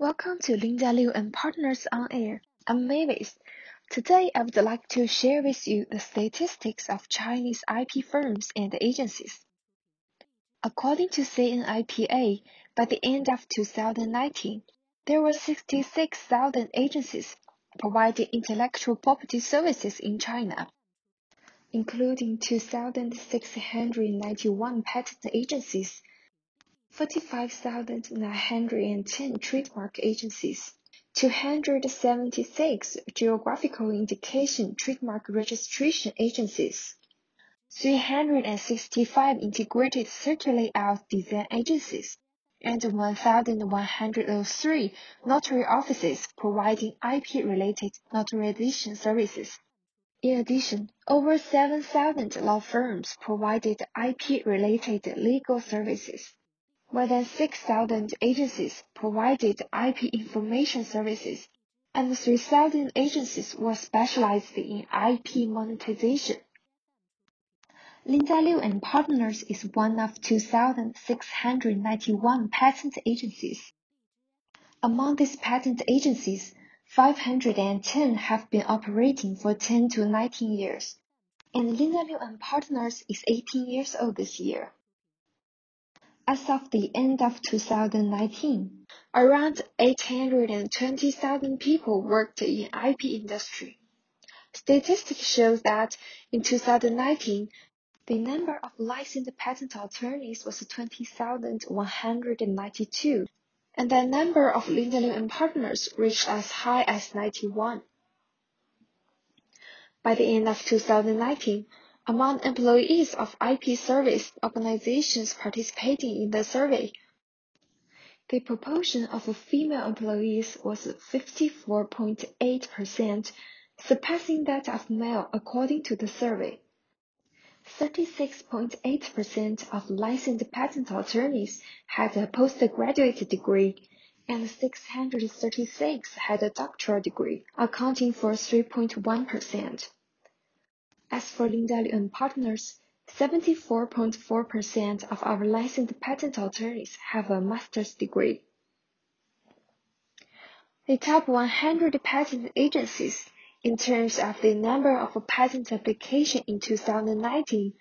Welcome to Linda Liu and Partners on Air. I'm Mavis. Today, I would like to share with you the statistics of Chinese IP firms and agencies. According to CNIPA, by the end of 2019, there were 66,000 agencies providing intellectual property services in China, including 2,691 patent agencies 45,910 trademark agencies, 276 geographical indication trademark registration agencies, 365 integrated circuit layout design agencies, and 1,103 notary offices providing IP-related notarization services. In addition, over 7,000 law firms provided IP-related legal services. More than 6,000 agencies provided IP information services, and 3,000 agencies were specialized in IP monetization. Linda Liu and Partners is one of 2,691 patent agencies. Among these patent agencies, 510 have been operating for 10 to 19 years, and Linda Liu and Partners is 18 years old this year. As of the end of 2019, around 820,000 people worked in IP industry. Statistics shows that in 2019, the number of licensed patent attorneys was 20,192, and the number of Linda Liu and partners reached as high as 91. By the end of 2019, among employees of IP service organizations participating in the survey, the proportion of female employees was 54.8%, surpassing that of male according to the survey. 36.8% of licensed patent attorneys had a postgraduate degree, and 636 had a doctoral degree, accounting for 3.1%. As for Linda Liu and Partners, 74.4% of our licensed patent attorneys have a master's degree. The top 100 patent agencies in terms of the number of patent applications in 2019,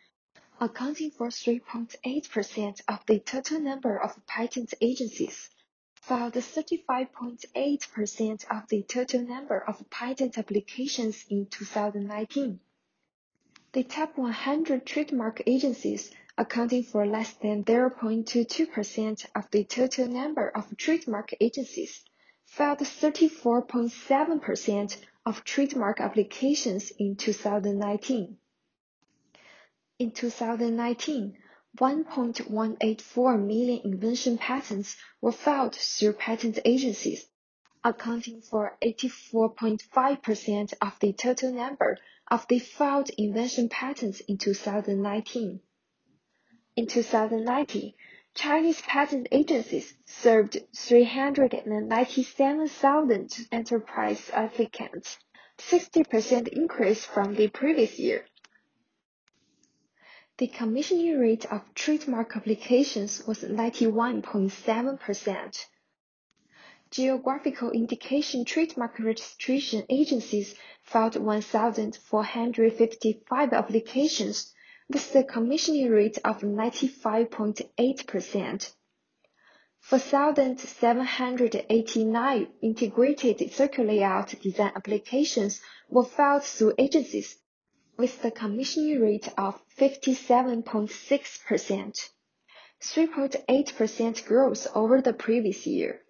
accounting for 3.8% of the total number of patent agencies, filed 35.8% of the total number of patent applications in 2019. The top 100 trademark agencies, accounting for less than 0.22% of the total number of trademark agencies, filed 34.7% of trademark applications in 2019. In 2019, 1.184 million invention patents were filed through patent agencies, accounting for 84.5% of the total number of the filed invention patents in 2019. In 2019, Chinese patent agencies served 397,000 enterprise applicants, 60% increase from the previous year. The commissioning rate of trademark applications was 91.7%. Geographical indication trademark registration agencies filed 1,455 applications with the commissioning rate of 95.8%. 4,789 integrated circuit layout design applications were filed through agencies with the commissioning rate of 57.6%, 3.8% growth over the previous year.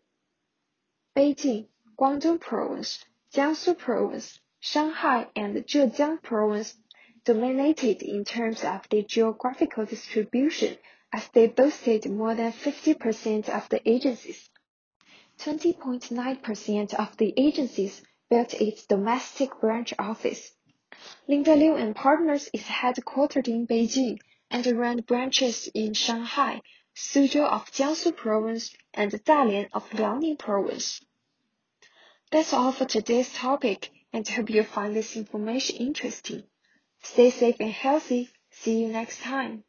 Beijing, Guangdong Province, Jiangsu Province, Shanghai, and Zhejiang Province dominated in terms of the geographical distribution as they boasted more than 50% of the agencies. 20.9% of the agencies built its domestic branch office. Linda Liu and Partners is headquartered in Beijing and ran branches in Shanghai, Suzhou of Jiangsu Province, and Dalian of Liaoning Province. That's all for today's topic, and hope you find this information interesting. Stay safe and healthy. See you next time.